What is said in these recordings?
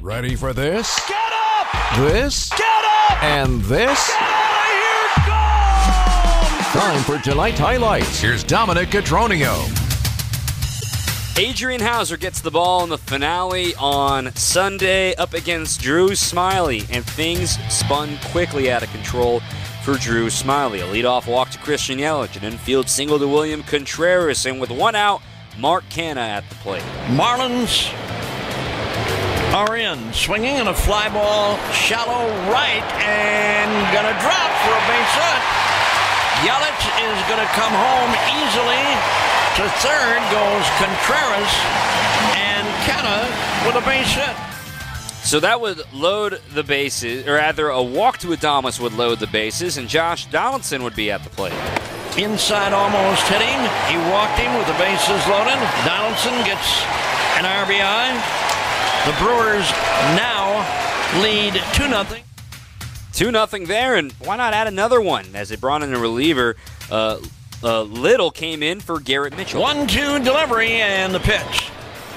Ready for this? Get up! This? Get up! And this? Get out of here! Gone! Time for tonight's highlights. Here's Dominic Cotroneo. Adrian Houser gets the ball in the finale on Sunday up against Drew Smyly, and things spun quickly out of control for Drew Smyly. A leadoff walk to Christian Yelich, an infield single to William Contreras, and with one out, Mark Canha at the plate. Marlins are in, swinging on a fly ball, shallow right, and gonna drop for a base hit. Yelich is gonna come home easily. To third goes Contreras, and Canha with a base hit. So that would load the bases, or rather, a walk to Adames would load the bases, and Josh Donaldson would be at the plate. Inside almost hitting. He walked him with the bases loaded. Donaldson gets an RBI. The Brewers now lead 2 0. 2 nothing there, and why not add another one as they brought in a reliever? Uh, uh, Little came in for Garrett Mitchell. 1 2 delivery and the pitch.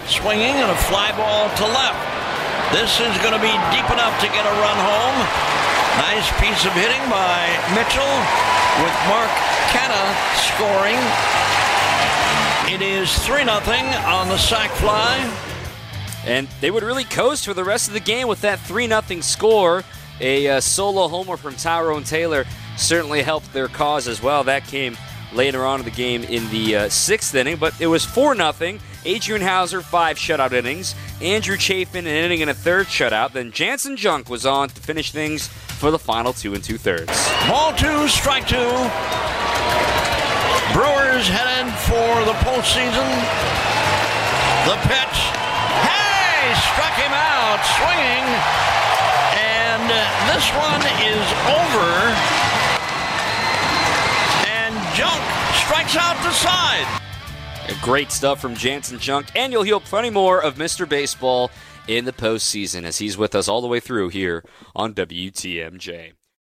Swinging and a fly ball to left. This is going to be deep enough to get a run home. Nice piece of hitting by Mitchell with Mark Canha scoring. It is 3 0 on the sac fly. And they would really coast for the rest of the game with that 3 0 score. A uh, solo homer from Tyrone Taylor certainly helped their cause as well. That came later on in the game in the uh, sixth inning, but it was 4 0. Adrian Houser, five shutout innings. Andrew Chafin, an inning and a third shutout. Then Janson Junk was on to finish things for the final two and two thirds. Ball two, strike two. Brewers headed for the postseason. The pitch. Struck him out swinging. And uh, this one is over. And Junk strikes out the side. Great stuff from Janson Junk, and you'll hear plenty more of Mr. Baseball in the postseason as he's with us all the way through here on WTMJ.